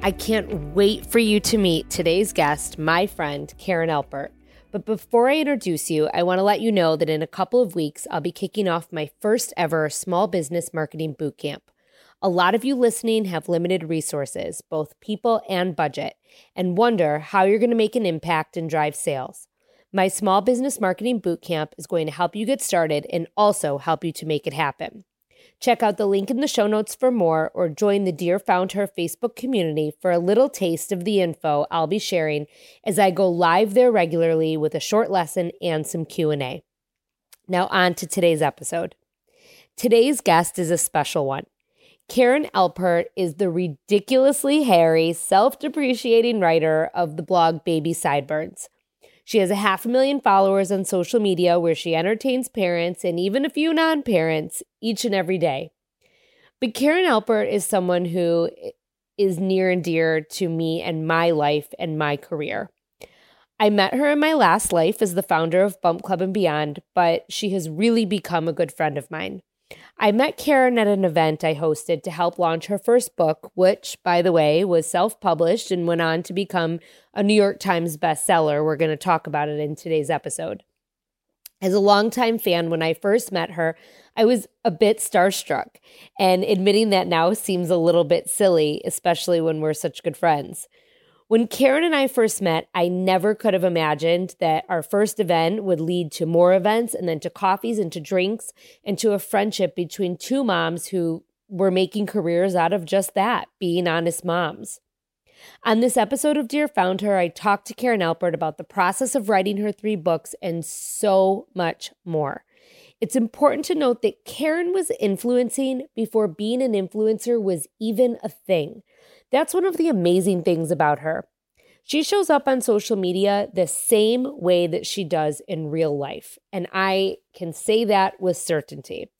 I can't wait for you to meet today's guest, my friend, Karen Alpert. But before I introduce you, I want to let you know that in a couple of weeks, I'll be kicking off my first ever small business marketing bootcamp. A lot of you listening have limited resources, both people and budget, and wonder how you're going to make an impact and drive sales. My small business marketing bootcamp is going to help you get started and also help you to make it happen. Check out the link in the show notes for more or join the Dear Founder Facebook community for a little taste of the info I'll be sharing as I go live there regularly with a short lesson and some Q&A. Now on to today's episode. Today's guest is a special one. Karen Alpert is the ridiculously hairy, self-depreciating writer of the blog Baby Sideburns. She has a half a million followers on social media where she entertains parents and even a few non parents each and every day. But Karen Alpert is someone who is near and dear to me and my life and my career. I met her in my last life as the founder of Bump Club and Beyond, but she has really become a good friend of mine. I met Karen at an event I hosted to help launch her first book, which, by the way, was self published and went on to become a New York Times bestseller. We're going to talk about it in today's episode. As a longtime fan, when I first met her, I was a bit starstruck, and admitting that now seems a little bit silly, especially when we're such good friends. When Karen and I first met, I never could have imagined that our first event would lead to more events and then to coffees and to drinks and to a friendship between two moms who were making careers out of just that, being honest moms. On this episode of Dear Founder, I talked to Karen Alpert about the process of writing her three books and so much more. It's important to note that Karen was influencing before being an influencer was even a thing. That's one of the amazing things about her. She shows up on social media the same way that she does in real life. And I can say that with certainty.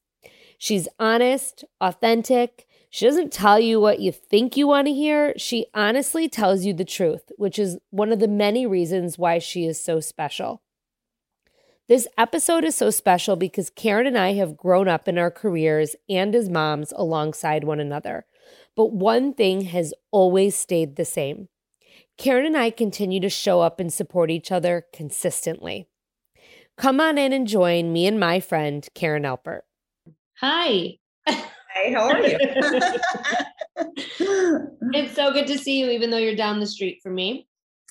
She's honest, authentic. She doesn't tell you what you think you want to hear. She honestly tells you the truth, which is one of the many reasons why she is so special. This episode is so special because Karen and I have grown up in our careers and as moms alongside one another. But one thing has always stayed the same Karen and I continue to show up and support each other consistently. Come on in and join me and my friend, Karen Alpert. Hi. Hi, how are you? it's so good to see you, even though you're down the street from me.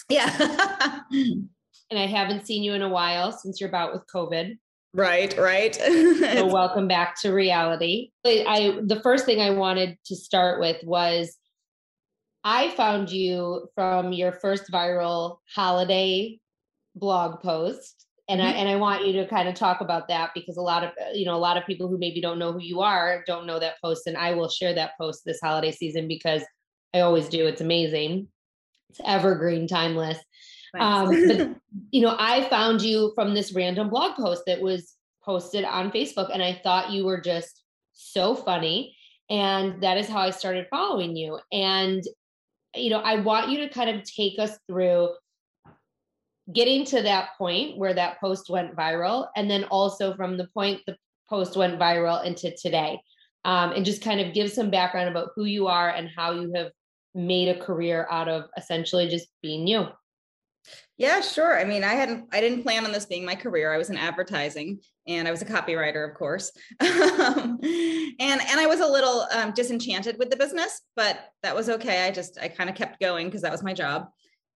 Yeah. and I haven't seen you in a while since you're about with COVID. Right, right. so welcome back to reality. I the first thing I wanted to start with was I found you from your first viral holiday blog post and mm-hmm. I and I want you to kind of talk about that because a lot of you know a lot of people who maybe don't know who you are don't know that post and I will share that post this holiday season because I always do. It's amazing. It's evergreen, timeless. Um, but you know, I found you from this random blog post that was posted on Facebook, and I thought you were just so funny. And that is how I started following you. And you know, I want you to kind of take us through getting to that point where that post went viral, and then also from the point the post went viral into today. Um, and just kind of give some background about who you are and how you have made a career out of essentially just being you. Yeah, sure. I mean, I hadn't, I didn't plan on this being my career. I was in advertising, and I was a copywriter, of course. and and I was a little um, disenchanted with the business, but that was okay. I just, I kind of kept going because that was my job.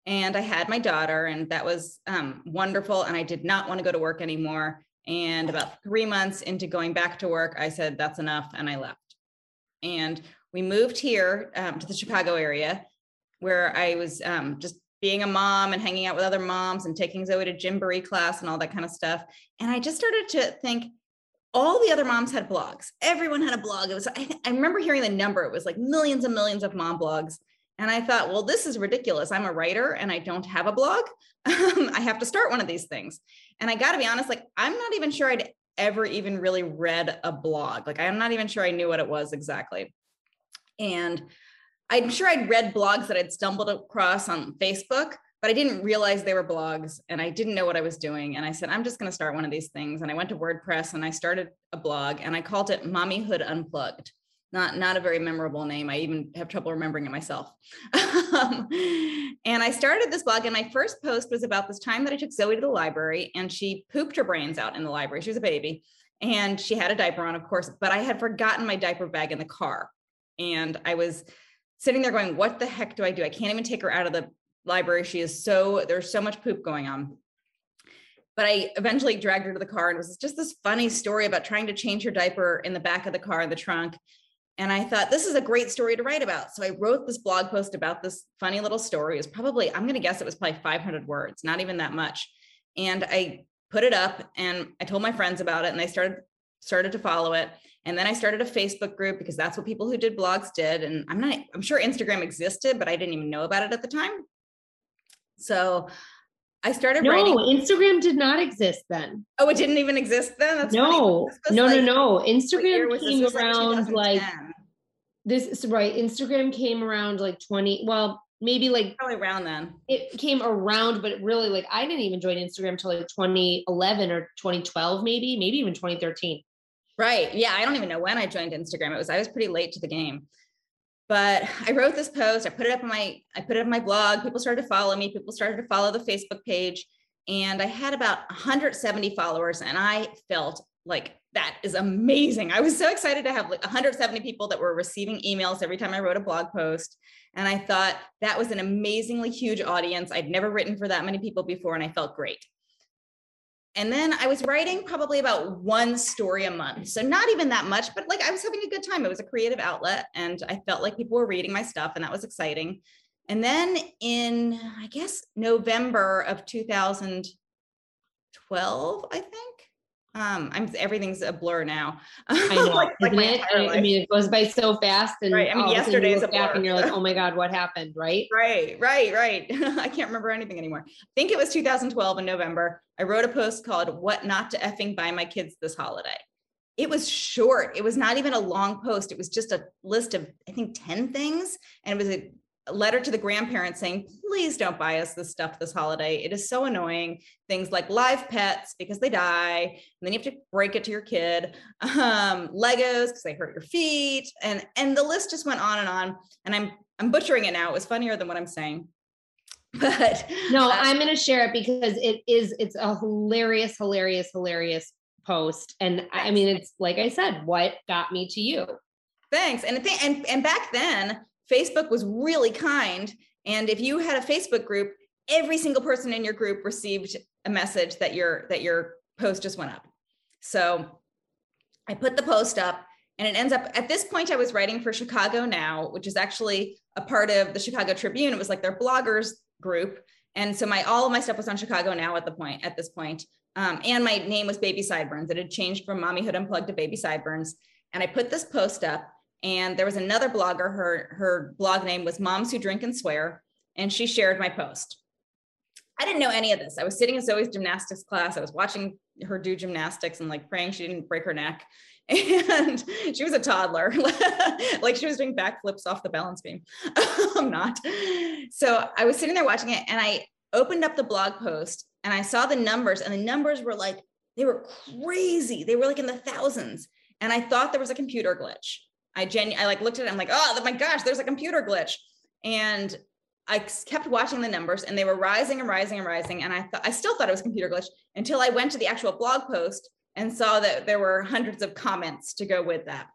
and I had my daughter, and that was um, wonderful. And I did not want to go to work anymore. And about three months into going back to work, I said, that's enough. And I left. And we moved here um, to the Chicago area where I was um, just being a mom and hanging out with other moms and taking Zoe to Gymboree class and all that kind of stuff. And I just started to think all the other moms had blogs. Everyone had a blog. It was, I, I remember hearing the number, it was like millions and millions of mom blogs. And I thought, well, this is ridiculous. I'm a writer and I don't have a blog. Um, I have to start one of these things. And I got to be honest, like, I'm not even sure I'd ever even really read a blog. Like, I'm not even sure I knew what it was exactly. And I'm sure I'd read blogs that I'd stumbled across on Facebook, but I didn't realize they were blogs and I didn't know what I was doing. And I said, I'm just going to start one of these things. And I went to WordPress and I started a blog and I called it Mommyhood Unplugged. Not not a very memorable name. I even have trouble remembering it myself. Um, and i started this blog and my first post was about this time that i took zoe to the library and she pooped her brains out in the library. She was a baby and she had a diaper on of course but i had forgotten my diaper bag in the car. And i was sitting there going what the heck do i do i can't even take her out of the library she is so there's so much poop going on but I eventually dragged her to the car and it was just this funny story about trying to change her diaper in the back of the car in the trunk and I thought this is a great story to write about. So I wrote this blog post about this funny little story. It was probably, I'm going to guess it was probably 500 words, not even that much. And I put it up and I told my friends about it and they started started to follow it. And then I started a Facebook group because that's what people who did blogs did. And I'm not, I'm sure Instagram existed, but I didn't even know about it at the time. So I started no, writing. Instagram did not exist then. Oh, it didn't even exist then. That's no, no, like, no, no. Instagram came around like, like this. Right, Instagram came around like twenty. Well, maybe like probably around then. It came around, but really, like I didn't even join Instagram till like 2011 or 2012, maybe, maybe even 2013. Right. Yeah, I don't even know when I joined Instagram. It was I was pretty late to the game but I wrote this post, I put it up on my, I put it up on my blog. People started to follow me. People started to follow the Facebook page. And I had about 170 followers. And I felt like that is amazing. I was so excited to have like 170 people that were receiving emails every time I wrote a blog post. And I thought that was an amazingly huge audience. I'd never written for that many people before, and I felt great. And then I was writing probably about one story a month. So not even that much, but like I was having a good time. It was a creative outlet and I felt like people were reading my stuff and that was exciting. And then in, I guess, November of 2012, I think, um i'm everything's a blur now. I know like, like I, mean it goes by so fast and right i mean yesterday is a blur and you're like oh my god what happened right? Right right right. I can't remember anything anymore. I think it was 2012 in november i wrote a post called what not to effing buy my kids this holiday. It was short. It was not even a long post. It was just a list of i think 10 things and it was a letter to the grandparents saying, please don't buy us this stuff this holiday. It is so annoying. Things like live pets because they die, and then you have to break it to your kid. Um, Legos because they hurt your feet, and and the list just went on and on. And I'm I'm butchering it now. It was funnier than what I'm saying. But no, uh, I'm gonna share it because it is it's a hilarious, hilarious, hilarious post. And I mean, it's like I said, what got me to you. Thanks. And and and back then Facebook was really kind. And if you had a Facebook group, every single person in your group received a message that your that your post just went up. So I put the post up and it ends up at this point I was writing for Chicago Now, which is actually a part of the Chicago Tribune. It was like their bloggers group. And so my all of my stuff was on Chicago Now at the point at this point. Um, and my name was Baby Sideburns. It had changed from Mommyhood Unplugged to Baby Sideburns. And I put this post up and there was another blogger, her, her blog name was Moms Who Drink and Swear, and she shared my post. I didn't know any of this. I was sitting in Zoe's gymnastics class. I was watching her do gymnastics and like praying she didn't break her neck. And she was a toddler, like she was doing backflips off the balance beam. I'm not. So I was sitting there watching it and I opened up the blog post and I saw the numbers, and the numbers were like, they were crazy. They were like in the thousands. And I thought there was a computer glitch. I genu- I like looked at it. I'm like, oh my gosh, there's a computer glitch. And I kept watching the numbers and they were rising and rising and rising. And I thought I still thought it was computer glitch until I went to the actual blog post and saw that there were hundreds of comments to go with that.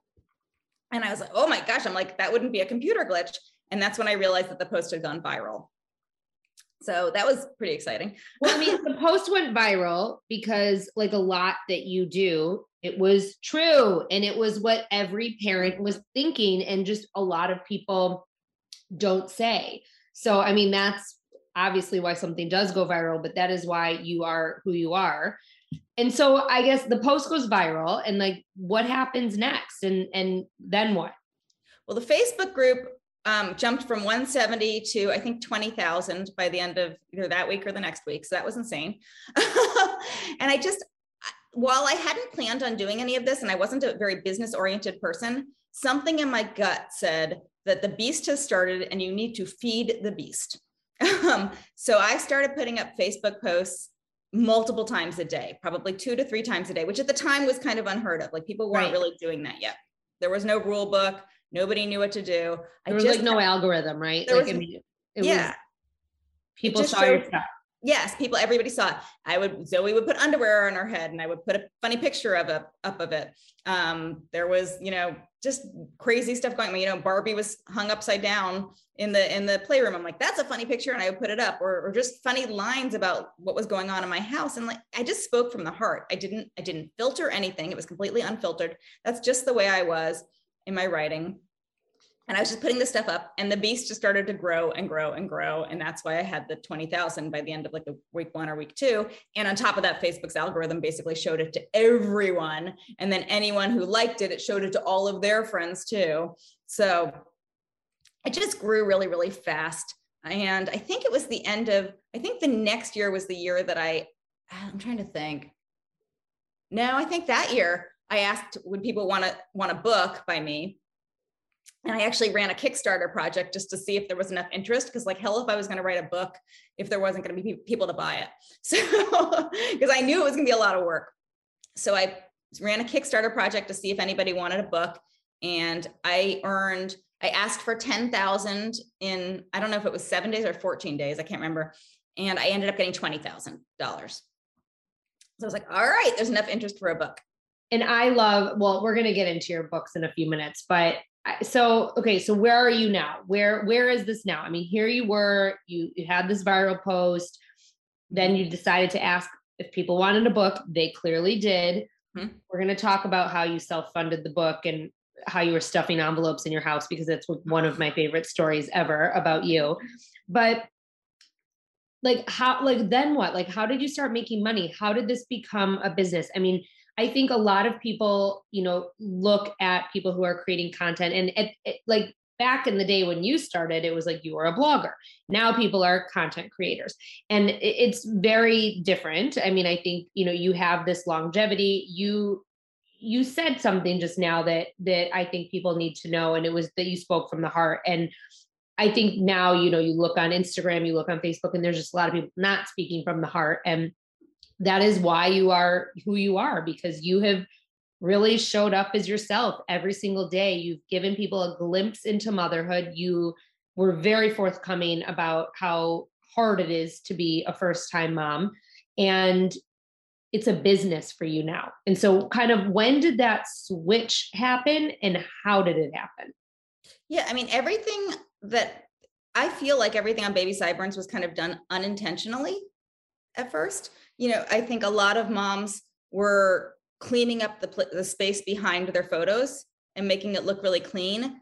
And I was like, oh my gosh, I'm like, that wouldn't be a computer glitch. And that's when I realized that the post had gone viral. So that was pretty exciting. well, I mean, the post went viral because, like a lot that you do, it was true. And it was what every parent was thinking. And just a lot of people don't say. So, I mean, that's obviously why something does go viral, but that is why you are who you are. And so I guess the post goes viral and like what happens next and and then what? Well, the Facebook group um, jumped from 170 to I think 20,000 by the end of either that week or the next week. So that was insane. and I just, while I hadn't planned on doing any of this and I wasn't a very business oriented person, something in my gut said that the beast has started and you need to feed the beast. Um, so I started putting up Facebook posts multiple times a day, probably two to three times a day, which at the time was kind of unheard of. Like people weren't right. really doing that yet. There was no rule book. Nobody knew what to do. There I was like no algorithm, right? There like, was, I mean, yeah. people saw your stuff. Yes, people, everybody saw it. I would, Zoe would put underwear on her head and I would put a funny picture of it up of it. Um, there was, you know, just crazy stuff going on. You know, Barbie was hung upside down in the in the playroom. I'm like, that's a funny picture, and I would put it up, or, or just funny lines about what was going on in my house. And like, I just spoke from the heart. I didn't I didn't filter anything. It was completely unfiltered. That's just the way I was in my writing and I was just putting this stuff up, and the beast just started to grow and grow and grow, and that's why I had the twenty thousand by the end of like the week one or week two. And on top of that, Facebook's algorithm basically showed it to everyone, and then anyone who liked it, it showed it to all of their friends too. So it just grew really, really fast. And I think it was the end of. I think the next year was the year that I. I'm trying to think. No, I think that year I asked would people want to want a book by me and I actually ran a Kickstarter project just to see if there was enough interest. Because, like, hell, if I was going to write a book, if there wasn't going to be people to buy it, so because I knew it was going to be a lot of work. So I ran a Kickstarter project to see if anybody wanted a book, and I earned. I asked for ten thousand in I don't know if it was seven days or fourteen days. I can't remember, and I ended up getting twenty thousand dollars. So I was like, all right, there's enough interest for a book. And I love. Well, we're going to get into your books in a few minutes, but so okay so where are you now? Where where is this now? I mean here you were you, you had this viral post. Then you decided to ask if people wanted a book. They clearly did. Mm-hmm. we're going to talk about how you self-funded the book and how you were stuffing envelopes in your house because that's one of my favorite stories ever about you. But like how like then what? Like how did you start making money? How did this become a business? I mean I think a lot of people, you know, look at people who are creating content and it, like back in the day when you started, it was like you were a blogger. Now people are content creators and it, it's very different. I mean, I think, you know, you have this longevity. You, you said something just now that that I think people need to know and it was that you spoke from the heart and I think now you know you look on Instagram you look on Facebook and there's just a lot of people not speaking from the heart and that is why you are who you are because you have really showed up as yourself every single day. You've given people a glimpse into motherhood. You were very forthcoming about how hard it is to be a first time mom. And it's a business for you now. And so, kind of, when did that switch happen and how did it happen? Yeah, I mean, everything that I feel like everything on Baby Sideburns was kind of done unintentionally at first you know, I think a lot of moms were cleaning up the, the space behind their photos and making it look really clean.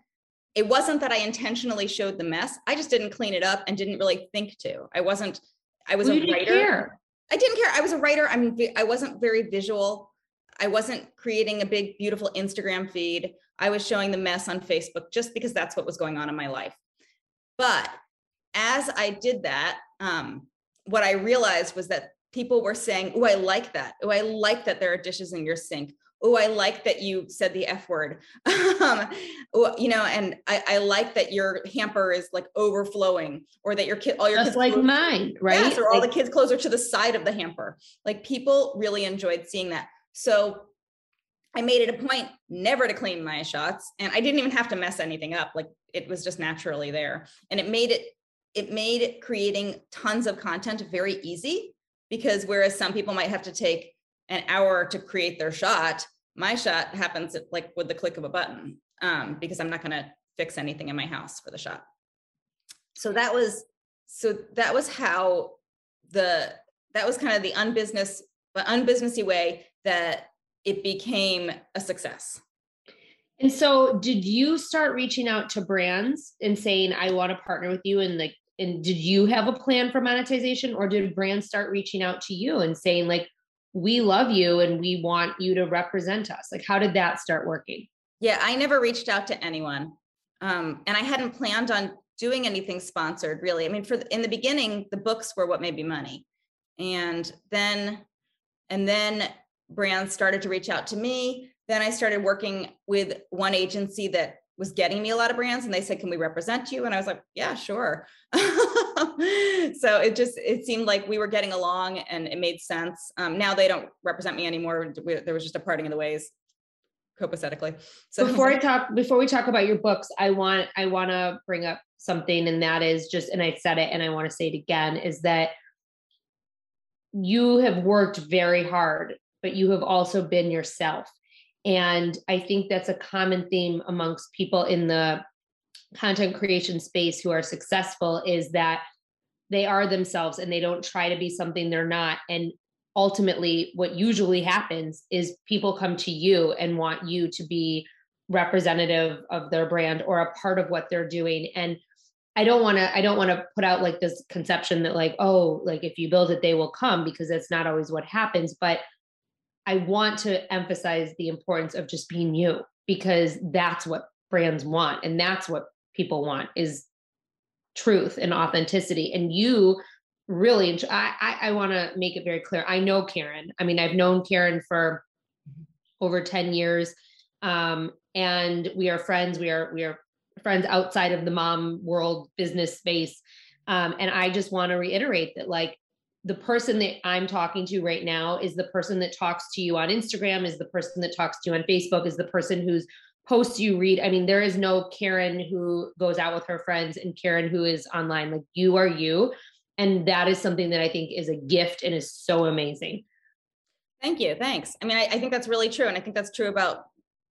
It wasn't that I intentionally showed the mess. I just didn't clean it up and didn't really think to. I wasn't, I was well, a writer. Care. I didn't care. I was a writer. I mean, I wasn't very visual. I wasn't creating a big, beautiful Instagram feed. I was showing the mess on Facebook just because that's what was going on in my life. But as I did that, um, what I realized was that people were saying, Oh, I like that. Oh, I like that there are dishes in your sink. Oh, I like that you said the F word. um, you know, and I, I, like that your hamper is like overflowing or that your kid, all your Just kids like mine, right? Yes, or like, all the kids' clothes are to the side of the hamper. Like people really enjoyed seeing that. So I made it a point never to clean my shots. And I didn't even have to mess anything up. Like it was just naturally there. And it made it, it made creating tons of content very easy because whereas some people might have to take an hour to create their shot my shot happens at, like with the click of a button um, because i'm not going to fix anything in my house for the shot so that was so that was how the that was kind of the unbusiness but unbusinessy way that it became a success. And so did you start reaching out to brands and saying, I want to partner with you? And like, and did you have a plan for monetization or did brands start reaching out to you and saying like, we love you and we want you to represent us? Like, how did that start working? Yeah, I never reached out to anyone. Um, and I hadn't planned on doing anything sponsored really. I mean, for the, in the beginning, the books were what made me money. And then, and then brands started to reach out to me. Then I started working with one agency that was getting me a lot of brands and they said, can we represent you? And I was like, yeah, sure. so it just, it seemed like we were getting along and it made sense. Um, now they don't represent me anymore. There was just a parting of the ways copacetically. So before I talk, before we talk about your books, I want, I want to bring up something and that is just, and I said it and I want to say it again, is that you have worked very hard but you have also been yourself. And I think that's a common theme amongst people in the content creation space who are successful is that they are themselves and they don't try to be something they're not. And ultimately, what usually happens is people come to you and want you to be representative of their brand or a part of what they're doing. And I don't want to I don't want to put out like this conception that like oh like if you build it they will come because that's not always what happens but I want to emphasize the importance of just being you because that's what brands want and that's what people want is truth and authenticity. And you really, I, I, I want to make it very clear. I know Karen. I mean, I've known Karen for over 10 years. Um, and we are friends. We are, we are friends outside of the mom world business space. Um, and I just want to reiterate that like the person that I'm talking to right now is the person that talks to you on Instagram, is the person that talks to you on Facebook, is the person whose posts you read. I mean, there is no Karen who goes out with her friends and Karen who is online. Like you are you. And that is something that I think is a gift and is so amazing. Thank you. Thanks. I mean, I, I think that's really true. And I think that's true about,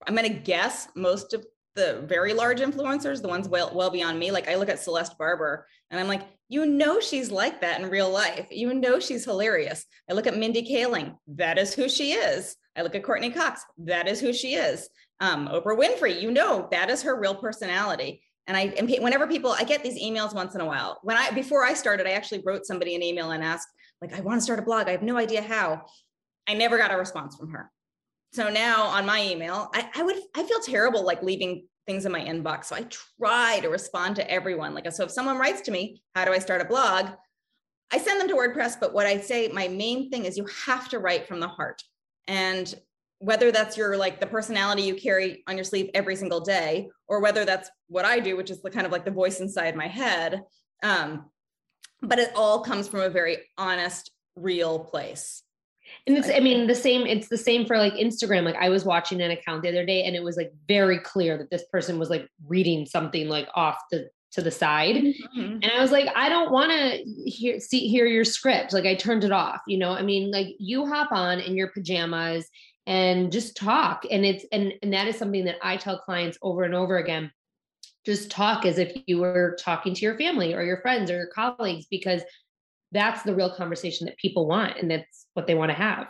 I'm going to guess most of the very large influencers, the ones well, well beyond me. Like I look at Celeste Barber and I'm like, you know, she's like that in real life. You know, she's hilarious. I look at Mindy Kaling. That is who she is. I look at Courteney Cox. That is who she is. Um, Oprah Winfrey, you know, that is her real personality. And I, and whenever people, I get these emails once in a while. When I, before I started, I actually wrote somebody an email and asked, like, I want to start a blog. I have no idea how. I never got a response from her. So now on my email, I, I would, I feel terrible like leaving things in my inbox. So I try to respond to everyone. Like, so if someone writes to me, how do I start a blog? I send them to WordPress, but what I say, my main thing is you have to write from the heart. And whether that's your like the personality you carry on your sleeve every single day, or whether that's what I do, which is the kind of like the voice inside my head. Um, but it all comes from a very honest, real place. And it's, I mean, the same, it's the same for like Instagram. Like I was watching an account the other day and it was like very clear that this person was like reading something like off the to the side. Mm-hmm. And I was like, I don't want to hear see hear your script. Like I turned it off, you know. I mean, like you hop on in your pajamas and just talk. And it's and and that is something that I tell clients over and over again. Just talk as if you were talking to your family or your friends or your colleagues because that's the real conversation that people want and that's what they want to have.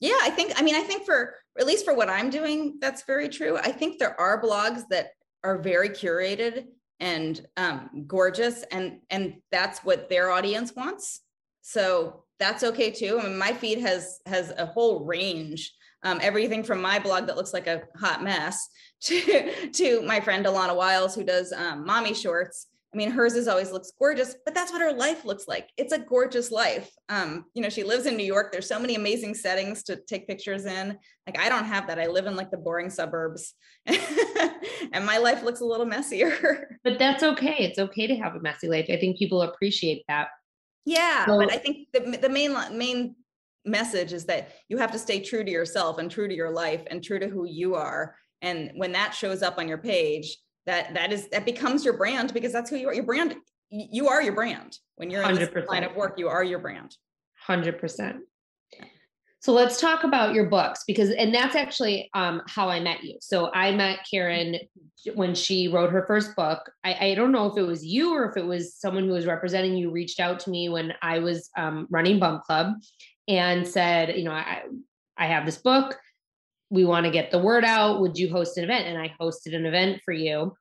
Yeah i think i mean i think for at least for what i'm doing that's very true. I think there are blogs that are very curated and um, gorgeous and and that's what their audience wants. So that's okay too. I mean my feed has has a whole range um, everything from my blog that looks like a hot mess to to my friend Ilana Wiles who does um, mommy shorts I mean, hers is always looks gorgeous, but that's what her life looks like. It's a gorgeous life. Um, you know, she lives in New York. There's so many amazing settings to take pictures in. Like, I don't have that. I live in like the boring suburbs, and my life looks a little messier. But that's okay. It's okay to have a messy life. I think people appreciate that. Yeah, so, but I think the the main main message is that you have to stay true to yourself and true to your life and true to who you are. And when that shows up on your page, that that is that becomes your brand because that's who you are your brand you are your brand when you're in this line of work you are your brand 100% So let's talk about your books because, and that's actually um, how I met you. So I met Karen when she wrote her first book. I, I, don't know if it was you or if it was someone who was representing you reached out to me when I was um, running Bump Club and said, you know, I, I have this book. We want to get the word out. Would you host an event? And I hosted an event for you.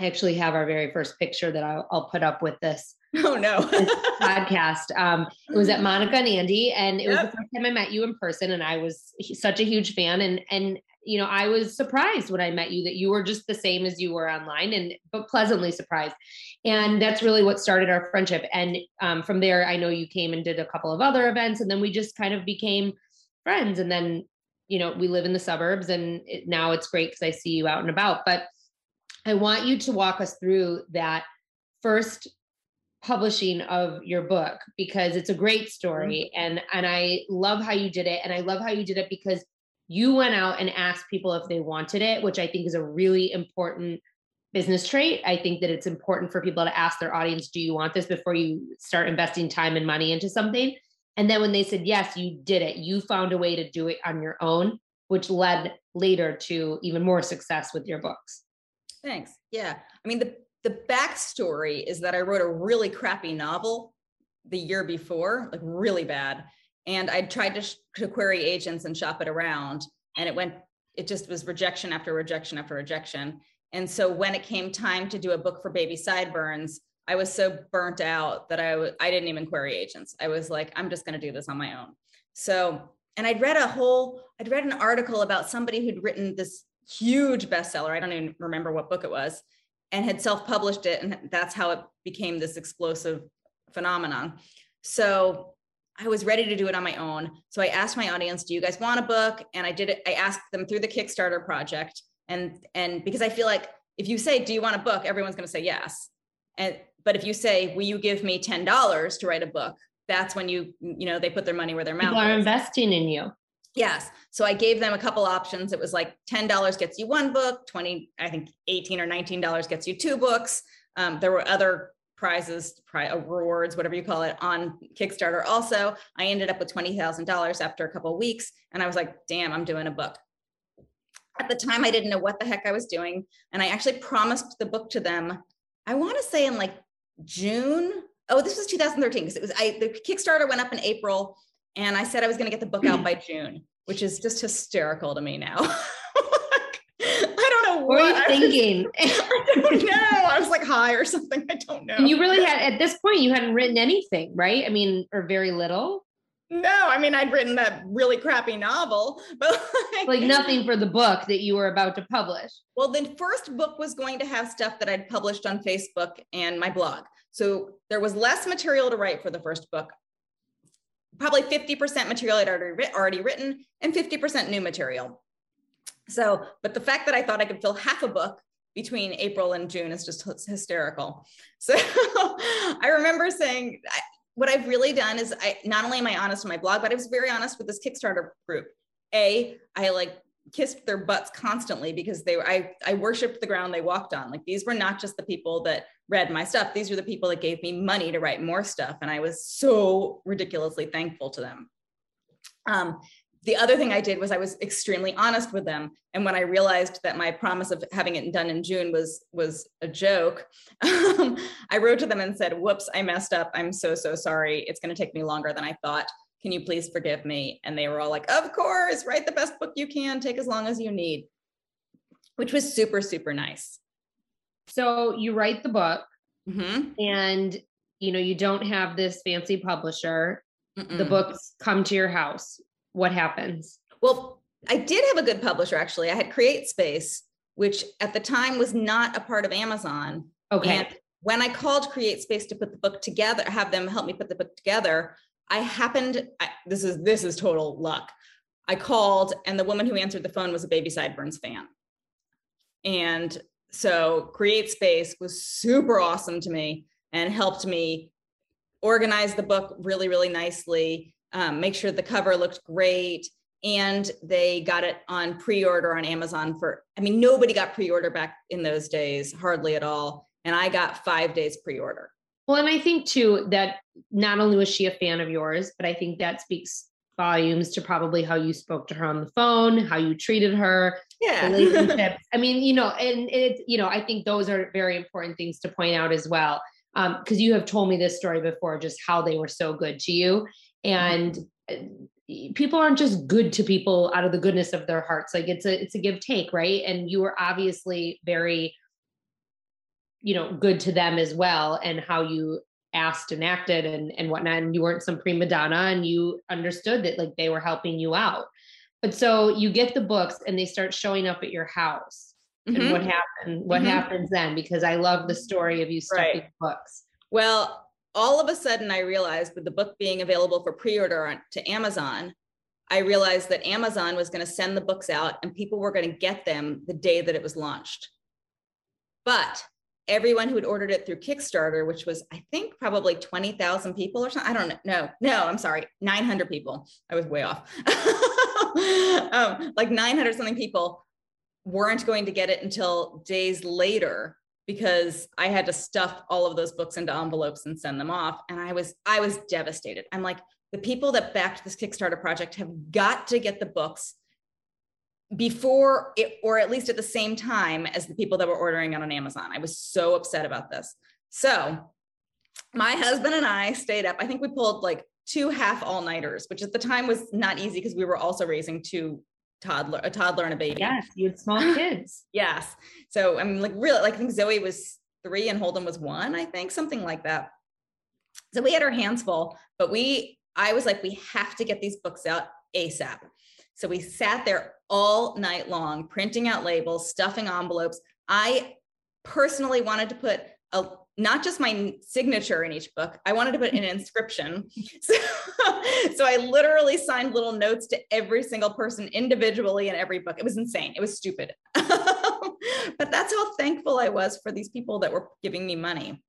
I actually have our very first picture that I'll, I'll put up with this Oh no. podcast. Um, it was at Monica and Andy, and it yep. was the first time I met you in person, and I was such a huge fan. And and you know, I was surprised when I met you that you were just the same as you were online, and but pleasantly surprised. And that's really what started our friendship. And um, from there, I know you came and did a couple of other events, and then we just kind of became friends. And then, you know, we live in the suburbs, and it, now it's great because I see you out and about. But I want you to walk us through that first publishing of your book because it's a great story mm-hmm. and and I love how you did it and I love how you did it because you went out and asked people if they wanted it which I think is a really important business trait I think that it's important for people to ask their audience do you want this before you start investing time and money into something and then when they said yes you did it you found a way to do it on your own which led later to even more success with your books Thanks. Yeah. I mean, the the backstory is that I wrote a really crappy novel the year before, like really bad. And I tried to, sh- to query agents and shop it around, and it went, it just was rejection after rejection after rejection. And so when it came time to do a book for baby sideburns, I was so burnt out that I w- I didn't even query agents. I was like, I'm just going to do this on my own. So, and I'd read a whole, I'd read an article about somebody who'd written this huge bestseller. I don't even remember what book it was and had self-published it and that's how it became this explosive phenomenon so i was ready to do it on my own so i asked my audience do you guys want a book and i did it i asked them through the kickstarter project and and because i feel like if you say do you want a book everyone's going to say yes and but if you say will you give me $10 to write a book that's when you you know they put their money where their mouth People are investing in you Yes. So I gave them a couple options. It was like $10 gets you one book, 20, I think 18 or $19 gets you two books. Um, there were other prizes, pri- rewards, whatever you call it, on Kickstarter. Also, I ended up with $20,000 after a couple of weeks. And I was like, damn, I'm doing a book. At the time, I didn't know what the heck I was doing. And I actually promised the book to them, I want to say in like June. Oh, this was 2013 because it was I the Kickstarter went up in April and I said I was going to get the book out by June, which is just hysterical to me now. I don't know what, what you thinking. I don't know. I was like high or something. I don't know. And you really had at this point you hadn't written anything, right? I mean, or very little. No, I mean I'd written that really crappy novel, but like, like nothing for the book that you were about to publish. Well, the first book was going to have stuff that I'd published on Facebook and my blog. So there was less material to write for the first book probably 50% material I'd already, already written and 50% new material. So, but the fact that I thought I could fill half a book between April and June is just hysterical. So I remember saying, I, what I've really done is I not only am I honest on my blog, but I was very honest with this Kickstarter group. A, I like kissed their butts constantly because they I I worshiped the ground they walked on. Like these were not just the people that read my stuff. These were the people that gave me money to write more stuff and I was so ridiculously thankful to them. Um, the other thing I did was I was extremely honest with them. And when I realized that my promise of having it done in June was was a joke, I wrote to them and said, "Whoops, I messed up. I'm so so sorry. It's going to take me longer than I thought." Can you please forgive me? And they were all like, Of course, write the best book you can, take as long as you need, which was super, super nice. So you write the book mm-hmm. and you know you don't have this fancy publisher Mm-mm. the books come to your house what happens. Well i did have a good publisher actually. I had CreateSpace which at the time was not a part of amazon. Okay. And when i called CreateSpace to put the book together have them help me put the book together I happened, I, this is this is total luck. I called and the woman who answered the phone was a Baby Sideburns fan. And so CreateSpace was super awesome to me and helped me organize the book really, really nicely, um, make sure the cover looked great. And they got it on pre order on Amazon for, I mean, nobody got pre order back in those days, hardly at all. And I got five days pre order. Well, and I think too that not only was she a fan of yours, but I think that speaks volumes to probably how you spoke to her on the phone, how you treated her, Yeah. relationships. I mean, you know, and it's, you know, I think those are very important things to point out as well. Um, because you have told me this story before, just how they were so good to you. And uh, people aren't just good to people out of the goodness of their hearts. Like it's a it's a give take, right? And you were obviously very, you know, good to them as well, and how you asked and acted and and whatnot. And you weren't some prima donna, and you understood that like they were helping you out. But so you get the books and they start showing up at your house. And Mhm. what happened? What Mhm. happens then? Because I love the story of you stuffing books. Well, all of a sudden, I realized with the book being available for pre order on, to Amazon, I realized that Amazon was going to send the books out and people were going to get them the day that it was launched. But everyone who had ordered it through Kickstarter, which was, I think, probably 20,000 people or something, I don't know. No, no, I'm sorry, 900 people. I was way off. um, like 900 something people weren't going to get it until days later because I had to stuff all of those books into envelopes and send them off. And I was, I was devastated. I'm like, the people that backed this Kickstarter project have got to get the books before it, or at least at the same time as the people that were ordering it on Amazon. I was so upset about this. So my husband and I stayed up. I think we pulled like two half all nighters, which at the time was not easy because we were also raising two toddler, a toddler and a baby. Yes, you had small kids. Yes. So I mean, like really, like I think Zoe was three and Holden was one, I think, something like that. So we had our hands full, but we, I was like, we have to get these books out ASAP. So we sat there all night long, printing out labels, stuffing envelopes. I personally wanted to put a not just my signature in each book. I wanted to put an inscription. So, so I literally signed little notes to every single person individually in every book. It was insane. It was stupid. but that's how thankful I was for these people that were giving me money.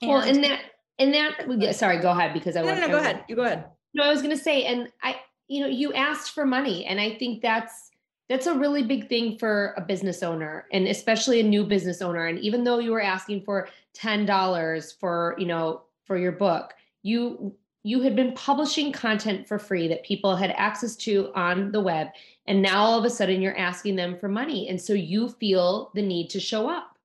well, and that and that yeah, sorry, go ahead because I no, want no, no, go ahead. You go ahead. No, I was gonna say, and I, you know, you asked for money, and I think that's that's a really big thing for a business owner, and especially a new business owner. And even though you were asking for ten dollars for, you know, for your book, you you had been publishing content for free that people had access to on the web, and now all of a sudden you're asking them for money, and so you feel the need to show up.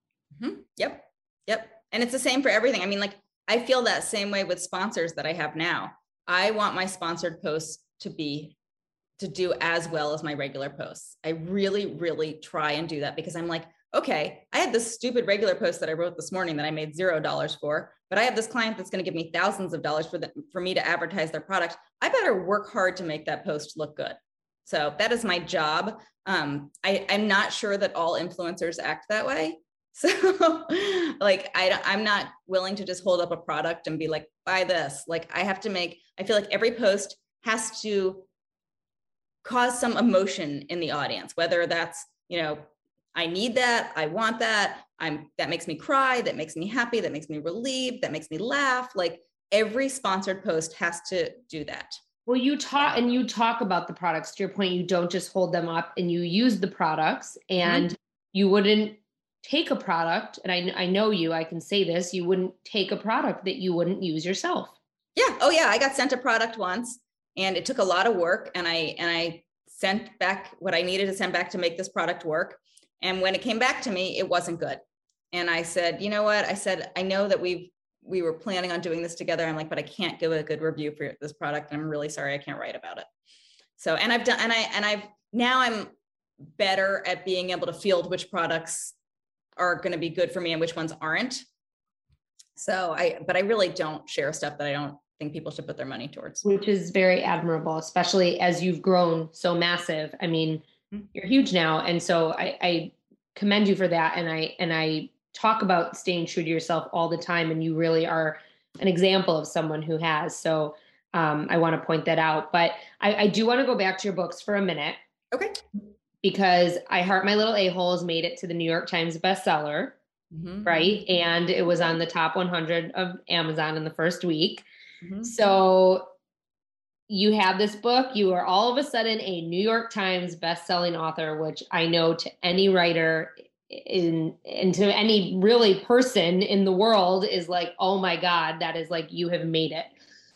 Mhm. Yep. Yep. And it's the same for everything. I mean, like, I feel that same way with sponsors that I have now. I want my sponsored posts to be to do as well as my regular posts. I really, really try and do that because I'm like, okay, I had this stupid regular post that I wrote this morning that I made zero dollars for, but I have this client that's going to give me thousands of dollars for the, for me to advertise their product. I better work hard to make that post look good. So that is my job. Um, I, I'm not sure that all influencers act that way. So like I I'm not willing to just hold up a product and be like buy this. Like I have to make I feel like every post has to cause some emotion in the audience whether that's, you know, I need that, I want that, I'm that makes me cry, that makes me happy, that makes me relieved, that makes me laugh. Like every sponsored post has to do that. Well, you talk and you talk about the products. To your point, you don't just hold them up and you use the products, mm-hmm. and you wouldn't take a product. And I, I know you. I can say this: you wouldn't take a product that you wouldn't use yourself. Yeah. Oh yeah. I got sent a product once and it took a lot of work and I and I sent back what I needed to send back to make this product work. And when it came back to me, it wasn't good. And I said, you know what? I said, I know that we've we were planning on doing this together. I'm like, but I can't give a good review for this product. And I'm really sorry I can't write about it. So and I've done and I and I've now I'm better at being able to field which products are going to be good for me and which ones aren't. So I, but I really don't share stuff that I don't think people should put their money towards. which is very admirable, especially as you've grown so massive. I mean, Mhm. you're huge now, and so I, I commend you for that. And I and I talk about staying true to yourself all the time, and you really are an example of someone who has. So um, I want to point that out. But I, I do want to go back to your books for a minute Okay. because I Heart My Little A Holes made it to the New York Times bestseller, Mhm. right? And it was on the top 100 of Amazon in the first week. Mhm. So you have this book, you are all of a sudden a New York Times best-selling author, which I know to any writer in and to any really person in the world is like, oh my God, that is like you have made it.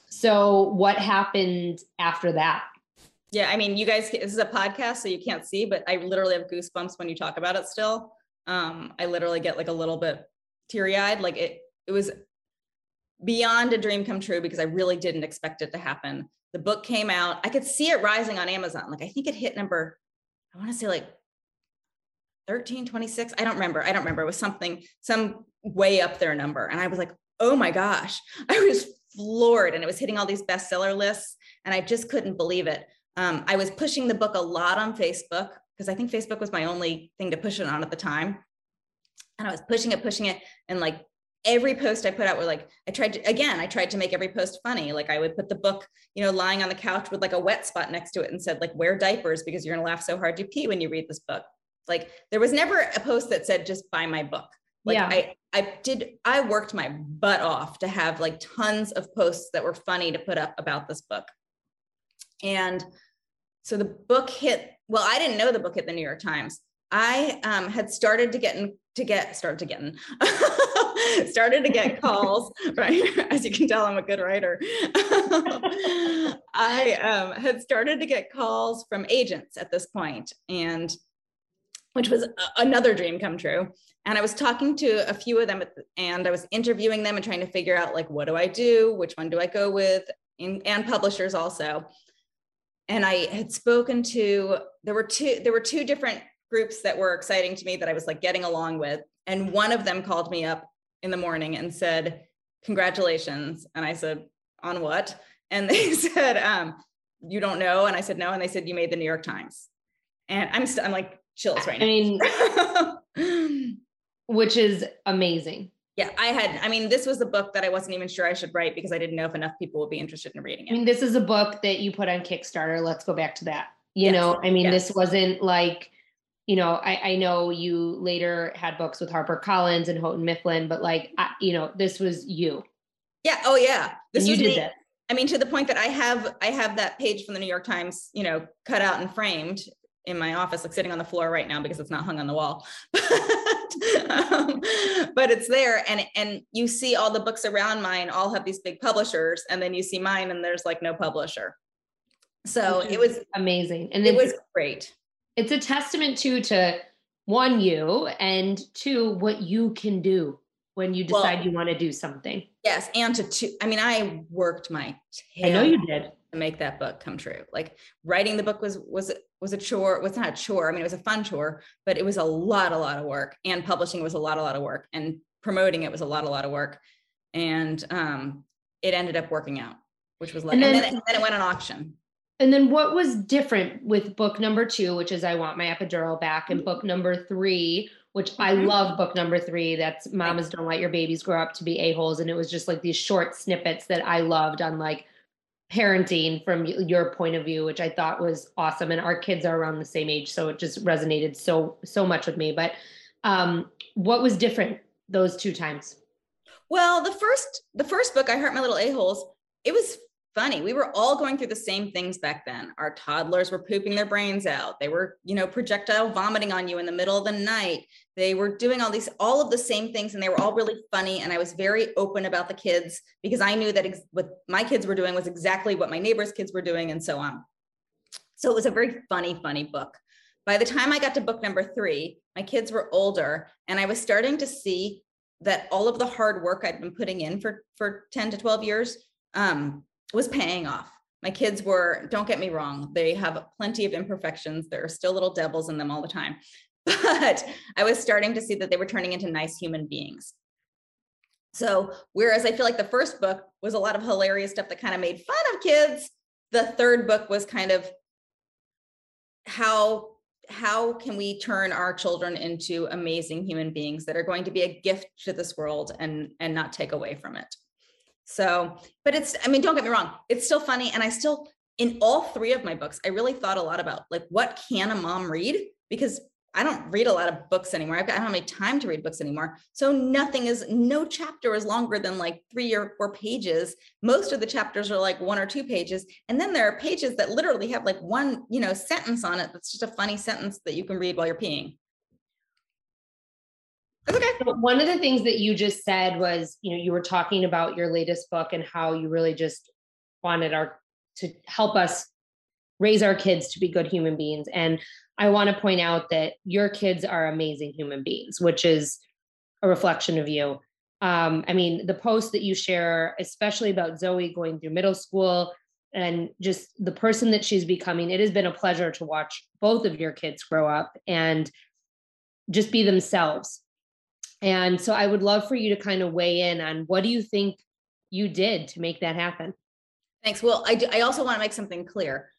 So what happened after that? Yeah, I mean, you guys, this is a podcast, so you can't see, but I literally have goosebumps when you talk about it still. Um, I literally get like a little bit teary eyed. Like it, it was beyond a dream come true because I really didn't expect it to happen. The book came out. I could see it rising on Amazon. Like I think it hit number, I want to say like 13, 26. I don't remember. I don't remember. It was something, some way up their number. And I was like, oh my gosh, I was floored. And it was hitting all these bestseller lists. And I just couldn't believe it. Um, I was pushing the book a lot on Facebook because I think Facebook was my only thing to push it on at the time. And I was pushing it, pushing it. And like every post I put out were like, I tried to, again, I tried to make every post funny. Like I would put the book, you know, lying on the couch with like a wet spot next to it and said, like, wear diapers because you're going to laugh so hard you pee when you read this book. Like there was never a post that said, just buy my book. Like yeah. I, I did, I worked my butt off to have like tons of posts that were funny to put up about this book. And so the book hit, well, I didn't know the book hit the New York Times. I um, had started to get in, to get started to get in, started to get calls, right? As you can tell, I'm a good writer. I um, had started to get calls from agents at this point, and which was another dream come true. And I was talking to a few of them, the, and I was interviewing them and trying to figure out like, what do I do? Which one do I go with? And, and publishers also. And I had spoken to there were two there were two different groups that were exciting to me that I was like getting along with. And one of them called me up in the morning and said, Congratulations. And I said, On what? And they said, um, You don't know. And I said, No. And they said, You made the New York Times. And I'm, st- I'm like chills right now. I mean, which is amazing. Yeah, I had, I mean, this was a book that I wasn't even sure I should write because I didn't know if enough people would be interested in reading it. I mean, this is a book that you put on Kickstarter. Let's go back to that. You yes. know, I mean, yes. this wasn't like, you know, I, I know you later had books with Harper Collins and Houghton Mifflin, but like, I, you know, this was you. Yeah. Oh yeah. This and you did that. I mean, to the point that I have, I have that page from the New York Times, you know, cut out and framed in my office, like sitting on the floor right now because it's not hung on the wall. but, um, but it's there, and and you see all the books around mine all have these big publishers, and then you see mine, and there's like no publisher. So it was amazing, and it was great it's a testament to to one you and two what you can do when you decide well, you want to do something. Yes, and to two. I mean, I worked my. tail. I know you did to make that book come true. Like writing the book was was was a chore. It was not a chore. I mean, it was a fun chore, but it was a lot, a lot of work. And publishing was a lot, a lot of work, and promoting it was a lot, a lot of work. And um, it ended up working out, which was like, and then, and then, it, then it went on auction. And then what was different with book number two, which is I Want My Epidural Back, and book number three, which I mm-hmm. love book number three. That's Mamas Don't Let Your Babies Grow Up to Be A-Holes. And it was just like these short snippets that I loved on like parenting from your point of view, which I thought was awesome. And our kids are around the same age. So it just resonated so, so much with me. But um, what was different those two times? Well, the first, the first book, I Heart My Little A-Holes, it was funny. We were all going through the same things back then. Our toddlers were pooping their brains out. They were, you know, projectile vomiting on you in the middle of the night. They were doing all these, all of the same things, and they were all really funny. And I was very open about the kids because I knew that ex- what my kids were doing was exactly what my neighbors' kids were doing, and so on. So it was a very funny, funny book. By the time I got to book number three, my kids were older, and I was starting to see that all of the hard work I'd been putting in for for 10 to 12 years um, was paying off. My kids were, don't get me wrong, they have plenty of imperfections. There are still little devils in them all the time. But I was starting to see that they were turning into nice human beings. So, whereas I feel like the first book was a lot of hilarious stuff that kind of made fun of kids, the third book was kind of how how can we turn our children into amazing human beings that are going to be a gift to this world and and not take away from it so, but it's, I mean, don't get me wrong, it's still funny. And I still, in all three of my books, I really thought a lot about like, what can a mom read? Because I don't read a lot of books anymore. I've got, I don't have any time to read books anymore. So nothing is, no chapter is longer than like three or four pages. Most of the chapters are like one or two pages. And then there are pages that literally have like one, you know, sentence on it. That's just a funny sentence that you can read while you're peeing. Okay. So one of the things that you just said was, you know, you were talking about your latest book and how you really just wanted our to help us raise our kids to be good human beings. And I want to point out that your kids are amazing human beings, which is a reflection of you. Um, I mean, the post that you share, especially about Zoe going through middle school and just the person that she's becoming, it has been a pleasure to watch both of your kids grow up and just be themselves. And so I would love for you to kind of weigh in on what do you think you did to make that happen? Thanks. Well, I, do, I also want to make something clear.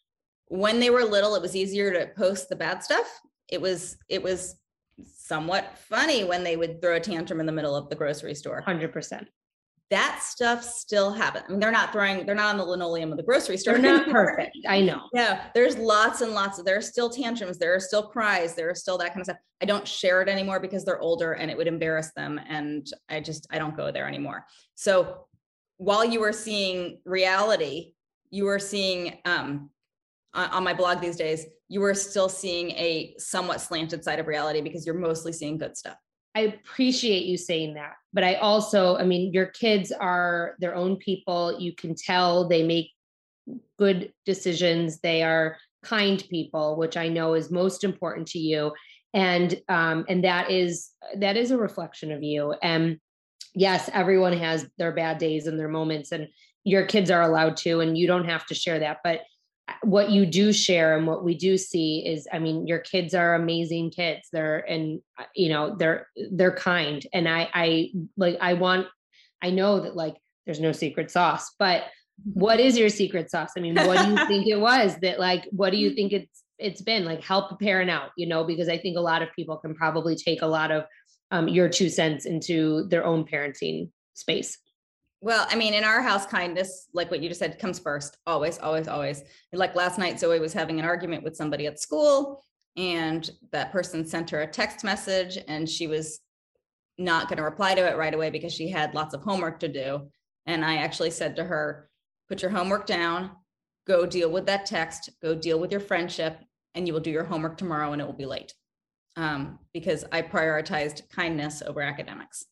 When they were little, it was easier to post the bad stuff. It was it was somewhat funny when they would throw a tantrum in the middle of the grocery store. 100%. That stuff still happens. I mean, they're not throwing, they're not on the linoleum of the grocery store. They're not perfect. I know. Yeah. There's lots and lots of, there are still tantrums. There are still cries. There are still that kind of stuff. I don't share it anymore because they're older and it would embarrass them. And I just, I don't go there anymore. So while you were seeing reality, you were seeing um, on my blog these days, you are still seeing a somewhat slanted side of reality because you're mostly seeing good stuff. I appreciate you saying that. But I also, I mean, your kids are their own people. You can tell they make good decisions. They are kind people, which I know is most important to you. And um, and that is that is a reflection of you. And yes, everyone has their bad days and their moments, and your kids are allowed to, and you don't have to share that. But what you do share and what we do see is i mean your kids are amazing kids. They're and uh, you know they're they're kind. And i i like i want i know that like there's no secret sauce but mm-hmm. what is your secret sauce? I mean what do you think it was that like what do you mm-hmm. think it's it's been? Like help a parent out you know because i think a lot of people can probably take a lot of um, your two cents into their own parenting space well, I mean, in our house, kindness, like what you just said, comes first. Always, always, always. Like last night, Zoe was having an argument with somebody at school, and that person sent her a text message, and she was not going to reply to it right away because she had lots of homework to do. And I actually said to her, put your homework down, go deal with that text, go deal with your friendship, and you will do your homework tomorrow and it will be late. Um, because I prioritized kindness over academics.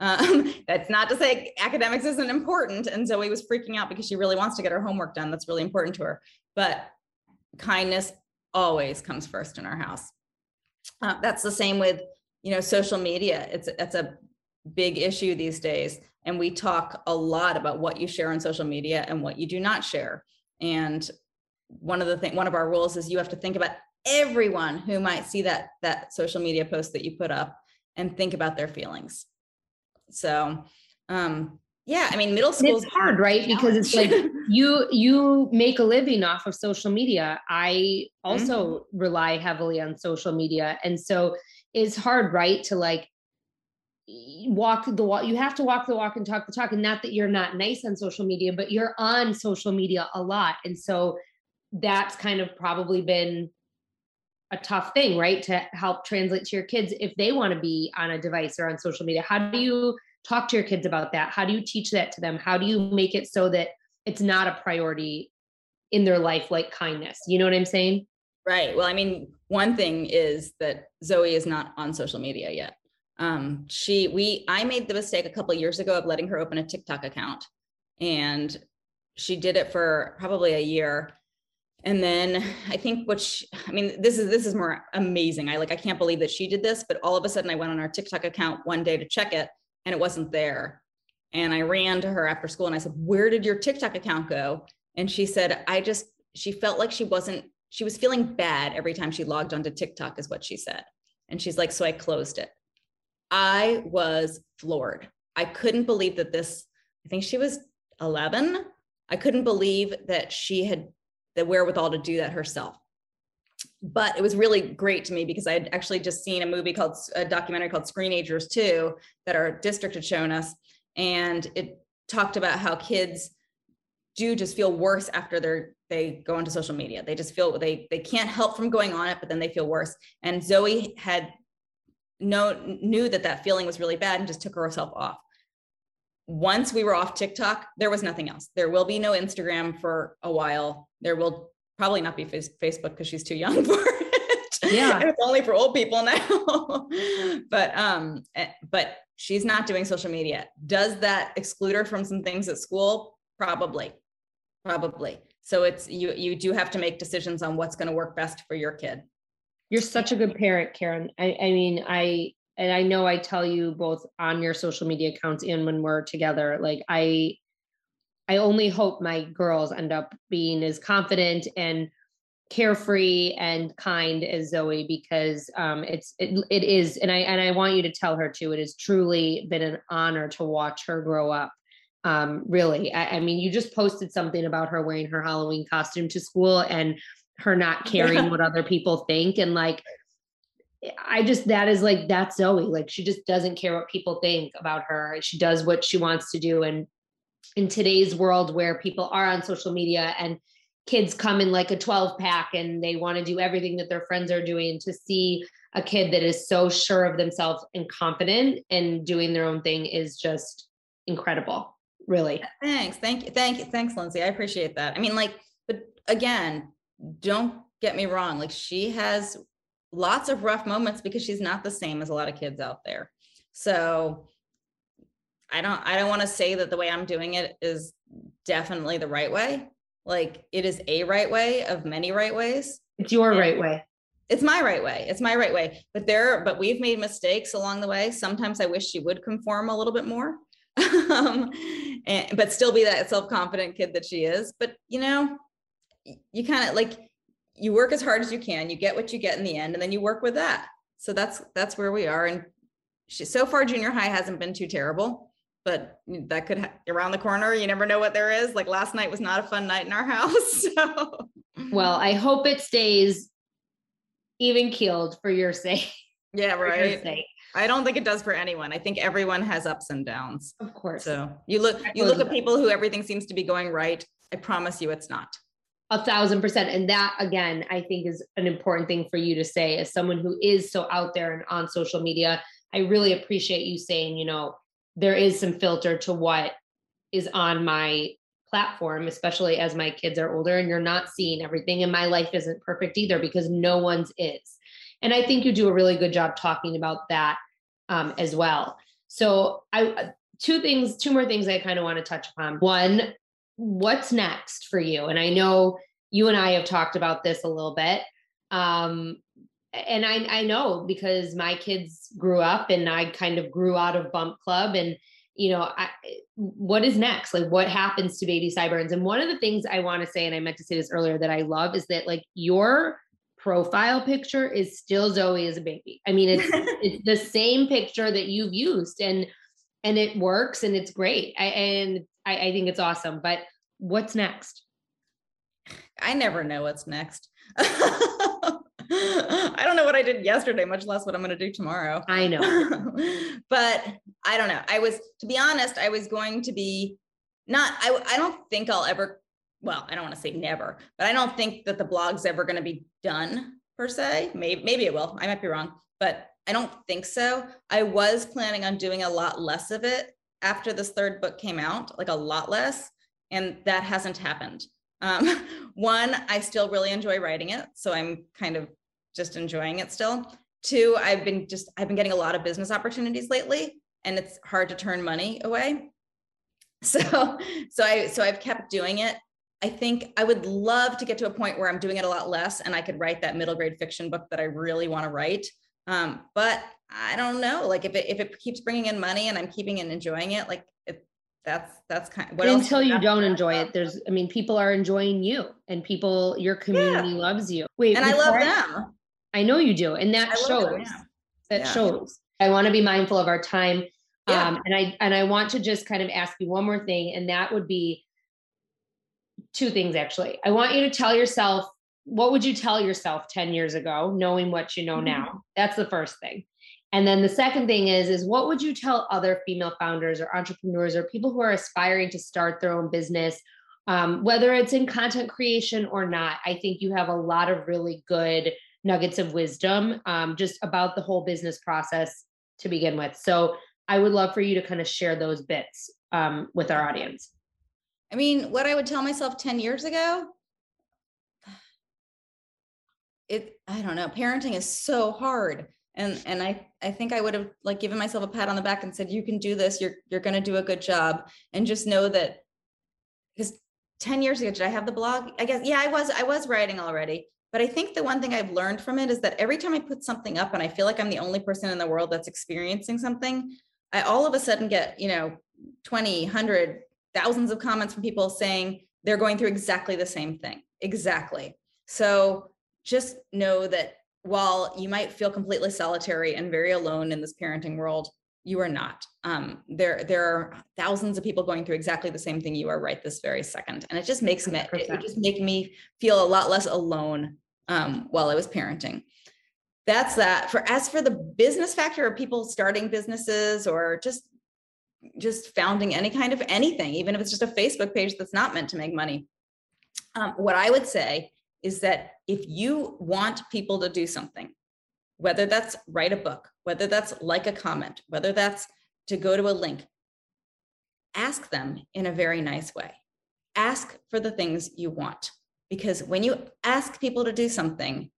Um, that's not to say academics isn't important. And Zoe was freaking out because she really wants to get her homework done. That's really important to her. But kindness always comes first in our house. Uh, that's the same with, you know, social media. It's it's a big issue these days, and we talk a lot about what you share on social media and what you do not share. And one of the thing, one of our rules is you have to think about everyone who might see that that social media post that you put up and think about their feelings so um yeah, I mean, middle school is hard, right? Because it's like you you make a living off of social media. I also mm-hmm. rely heavily on social media, and so it's hard, right, to like walk the walk. You have to walk the walk and talk the talk, and not that you're not nice on social media, but you're on social media a lot, and so that's kind of probably been a tough thing, right? To help translate to your kids if they want to be on a device or on social media. How do you talk to your kids about that? How do you teach that to them? How do you make it so that it's not a priority in their life like kindness? You know what i'm saying? Right. Well i mean one thing is that zoe is not on social media yet. Um she we i made the mistake a couple years ago of letting her open a tiktok account and she did it for probably a year and then i think what she, i mean this is this is more amazing i like i can't believe that she did this but all of a sudden i went on our tiktok account one day to check it and it wasn't there. And I ran to her after school and I said, Where did your TikTok account go? And she said, I just, she felt like she wasn't, she was feeling bad every time she logged onto TikTok, is what she said. And she's like, So I closed it. I was floored. I couldn't believe that this, I think she was 11. I couldn't believe that she had the wherewithal to do that herself but it was really great to me because I had actually just seen a movie called a documentary called Screenagers 2 that our district had shown us. And it talked about how kids do just feel worse after they're they go into social media. They just feel they they can't help from going on it, but then they feel worse. And Zoe had no knew that that feeling was really bad and just took herself off. Once we were off TikTok, there was nothing else. There will be no Instagram for a while. There will probably not be Facebook because she's too young for it. Yeah. it's only for old people now. but um, eh, but she's not doing social media. Does that exclude her from some things at school? Probably. probably. So it's you you do have to make decisions on what's going to work best for your kid. You're such a good parent, Karen. I, I mean, I and I know I tell you both on your social media accounts and when we're together, like I I only hope my girls end up being as confident and carefree and kind as Zoe because um, it's it, it is and I and I want you to tell her too. It has truly been an honor to watch her grow up. Um, really, I, I mean, you just posted something about her wearing her Halloween costume to school and her not caring what other people think and like I just that is like that's Zoe. Like she just doesn't care what people think about her. She does what she wants to do. And in today's world where people are on social media and kids come in like a 12 pack and they want to do everything that their friends are doing to see a kid that is so sure of themselves and confident and doing their own thing is just incredible really thanks thank you thank you thanks lindsay i appreciate that i mean like but again don't get me wrong like she has lots of rough moments because she's not the same as a lot of kids out there so i don't i don't want to say that the way i'm doing it is definitely the right way like it is a right way of many right ways. It's your and right way. It's my right way. It's my right way. But there, but we've made mistakes along the way. Sometimes I wish she would conform a little bit more. um, and, but still be that self-confident kid that she is. But you know, you kind of like you work as hard as you can, you get what you get in the end, and then you work with that. So that's that's where we are. And she so far junior high hasn't been too terrible but that could ha- around the corner you never know what there is. Like last night was not a fun night in our house so. Well i hope it stays even keeled for your sake. Yeah right. sake. i don't think it does for anyone. I think everyone has ups and downs. Of course. So you look you look at people who everything seems to be going right. I promise you it's not a thousand percent and that again i think is an important thing for you to say as someone who is so out there and on social media i really appreciate you saying you know there is some filter to what is on my platform, especially as my kids are older and you're not seeing everything. And my life isn't perfect either because no one's is. And I think you do a really good job talking about that um, as well. So I two things, two more things I kind of want to touch upon. One, what's next for you? And I know you and I have talked about this a little bit. Um, and I, I know because my kids grew up and I kind of grew out of bump club and you know I, what is next like what happens to baby sideburns and one of the things I want to say and I meant to say this earlier that I love is that like your profile picture is still Zoe as a baby I mean it's it's the same picture that you've used and and it works and it's great I, and I, I think it's awesome but what's next I never know what's next I don't know what I did yesterday, much less what I'm going to do tomorrow. I know. but I don't know. I was, to be honest, I was going to be not, I, I don't think I'll ever, well, I don't want to say never, but I don't think that the blog's ever going to be done per se. Maybe, maybe it will. I might be wrong, but I don't think so. I was planning on doing a lot less of it after this third book came out, like a lot less. And that hasn't happened. Um, one, I still really enjoy writing it. So I'm kind of just enjoying it still. Two, I've been just I've been getting a lot of business opportunities lately, and it's hard to turn money away. So so I so I've kept doing it. I think I would love to get to a point where I'm doing it a lot less and I could write that middle grade fiction book that I really want to write. Um, but I don't know, like if it if it keeps bringing in money and I'm keeping and enjoying it, like it, that's that's kind of what until you don't enjoy it. There's, I mean, people are enjoying you and people, your community yeah. loves you. Wait, and I love them. I know you do. And that shows. Them, yeah. That yeah. shows. I want to be mindful of our time. Um, and I and I want to just kind of ask you one more thing, and that would be two things actually. I want you to tell yourself what would you tell yourself 10 years ago, knowing what you know mm-hmm. now? That's the first thing. And then the second thing is, is what would you tell other female founders or entrepreneurs or people who are aspiring to start their own business, um, whether it's in content creation or not? I think you have a lot of really good nuggets of wisdom um, just about the whole business process to begin with. So I would love for you to kind of share those bits um, with our audience. I mean, what I would tell myself 10 years ago, it, I don't know, parenting is so hard. And, and I, I think I would have like given myself a pat on the back and said, you can do this. You're, you're going to do a good job. And just know that because 10 years ago, did I have the blog? I guess, yeah, I was, I was writing already. But I think the one thing I've learned from it is that every time I put something up and I feel like I'm the only person in the world that's experiencing something, I all of a sudden get, you know, 20, 100, thousands of comments from people saying they're going through exactly the same thing. Exactly. So just know that while you might feel completely solitary and very alone in this parenting world, you are not. Um, there, there are thousands of people going through exactly the same thing you are right this very second, and it just makes me, it, it just make me feel a lot less alone um, while I was parenting. That's that. For as for the business factor of people starting businesses or just just founding any kind of anything, even if it's just a Facebook page that's not meant to make money. Um, what I would say is that if you want people to do something, whether that's write a book, whether that's like a comment, whether that's to go to a link, ask them in a very nice way. Ask for the things you want. Because when you ask people to do something,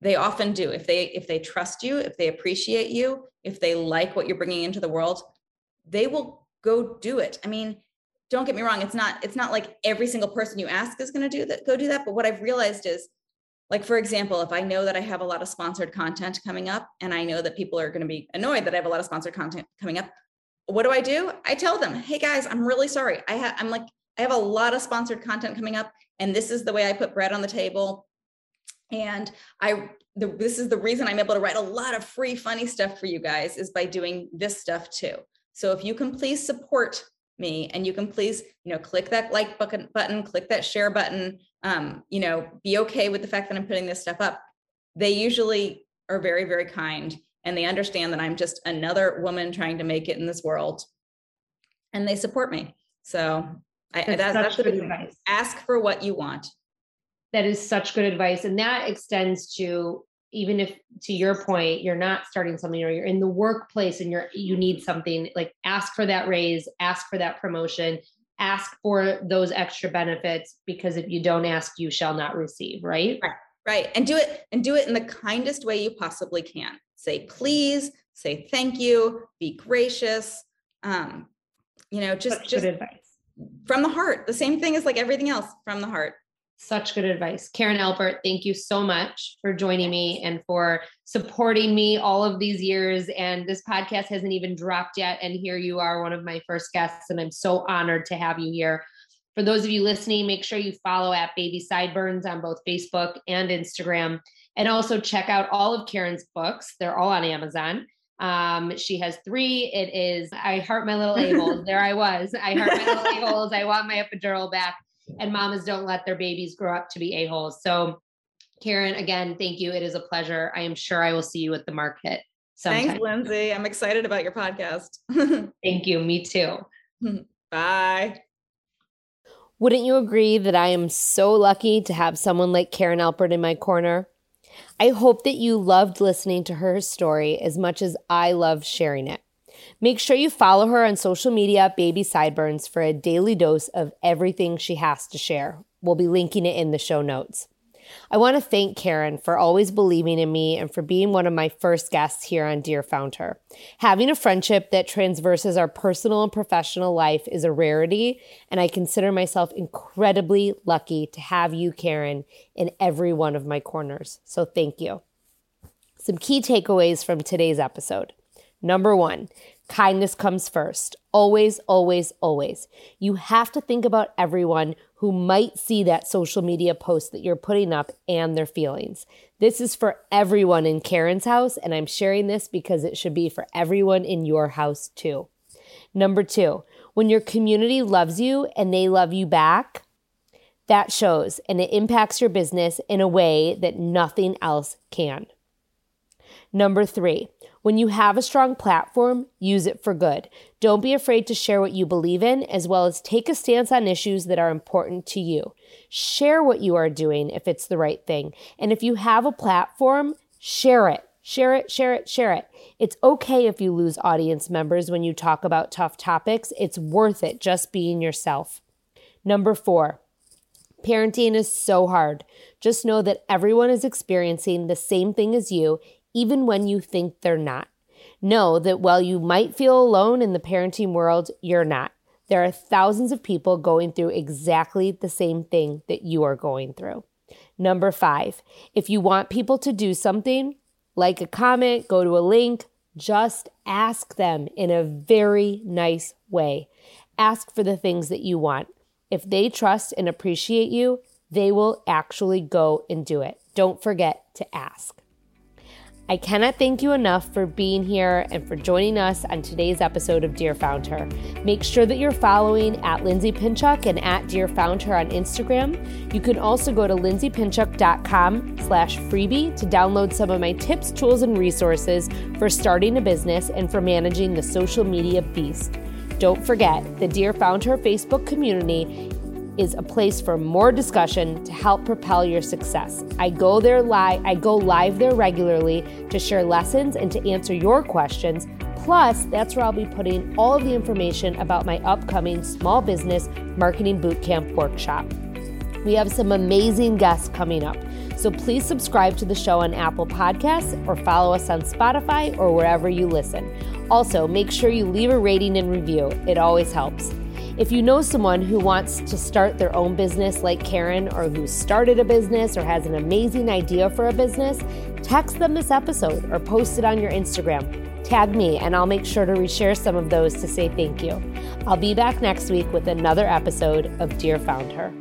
they often do. If they if they trust you, if they appreciate you, if they like what you're bringing into the world, they will go do it. I mean, don't get me wrong, it's not it's not like every single person you ask is going to do that go do that, but what I've realized is like for example if i know that i have a lot of sponsored content coming up and i know that people are going to be annoyed that i have a lot of sponsored content coming up what do i do? I tell them hey guys i'm really sorry. I have i'm like i have a lot of sponsored content coming up and this is the way i put bread on the table. And i the, this is the reason i'm able to write a lot of free funny stuff for you guys is by doing this stuff too. So if you can please support me and you can please you know click that like button button click that share button um, you know, be okay with the fact that I'm putting this stuff up. They usually are very, very kind and they understand that I'm just another woman trying to make it in this world and they support me. So I, that's, that's, that's good advice. Ask for what you want. That is such good advice. And that extends to even if to your point you're not starting something or you're in the workplace and you're you need something like ask for that raise ask for that promotion ask for those extra benefits because if you don't ask you shall not receive right? Right right and do it and do it in the kindest way you possibly can. Say please say thank you be gracious um you know just just from the heart the same thing as like everything else from the heart such good advice. Karen Alpert, thank you so much for joining me and for supporting me all of these years. And this podcast hasn't even dropped yet. And here you are, one of my first guests. And I'm so honored to have you here. For those of you listening, make sure you follow at Baby Sideburns on both Facebook and Instagram. And also check out all of Karen's books. They're all on Amazon. Um, she has three. It is I Heart My Little A-Holes. there I was. I Heart My Little A-Holes. I want my epidural back and mamas don't let their babies grow up to be a-holes. So Karen, again, thank you. It is a pleasure. I am sure I will see you at the market. Sometime. Thanks, Lindsay. I'm excited about your podcast. thank you. Me too. Bye. Wouldn't you agree that I am so lucky to have someone like Karen Alpert in my corner? I hope that you loved listening to her story as much as I loved sharing it. Make sure you follow her on social media, Baby Sideburns, for a daily dose of everything she has to share. We'll be linking it in the show notes. I want to thank Karen for always believing in me and for being one of my first guests here on Dear Found Her. Having a friendship that transverses our personal and professional life is a rarity, and I consider myself incredibly lucky to have you, Karen, in every one of my corners. So thank you. Some key takeaways from today's episode. Number one, kindness comes first. Always, always, always. You have to think about everyone who might see that social media post that you're putting up and their feelings. This is for everyone in Karen's house, and I'm sharing this because it should be for everyone in your house too. Number two, when your community loves you and they love you back, that shows and it impacts your business in a way that nothing else can. Number three, when you have a strong platform, use it for good. Don't be afraid to share what you believe in, as well as take a stance on issues that are important to you. Share what you are doing if it's the right thing. And if you have a platform, share it. Share it, share it, share it. It's okay if you lose audience members when you talk about tough topics. It's worth it just being yourself. Number four, parenting is so hard. Just know that everyone is experiencing the same thing as you, even when you think they're not. Know that while you might feel alone in the parenting world, you're not. There are thousands of people going through exactly the same thing that you are going through. Number five, if you want people to do something, like a comment, go to a link, just ask them in a very nice way. Ask for the things that you want. If they trust and appreciate you, they will actually go and do it. Don't forget to ask. I cannot thank you enough for being here and for joining us on today's episode of Dear Found Her. Make sure that you're following at Lindsay Pinchuk and at Dear Found Her on Instagram. You can also go to lindsaypinchuk.com slash freebie to download some of my tips, tools, and resources for starting a business and for managing the social media beast. Don't forget, the Dear Found Her Facebook community is a place for more discussion to help propel your success. I go there live, I go live there regularly to share lessons and to answer your questions. Plus, that's where I'll be putting all of the information about my upcoming small business marketing bootcamp workshop. We have some amazing guests coming up. So please subscribe to the show on Apple Podcasts or follow us on Spotify or wherever you listen. Also, make sure you leave a rating and review, it always helps. If you know someone who wants to start their own business like Karen, or who started a business or has an amazing idea for a business, text them this episode or post it on your Instagram. Tag me, and I'll make sure to reshare some of those to say thank you. I'll be back next week with another episode of Dear Found Her.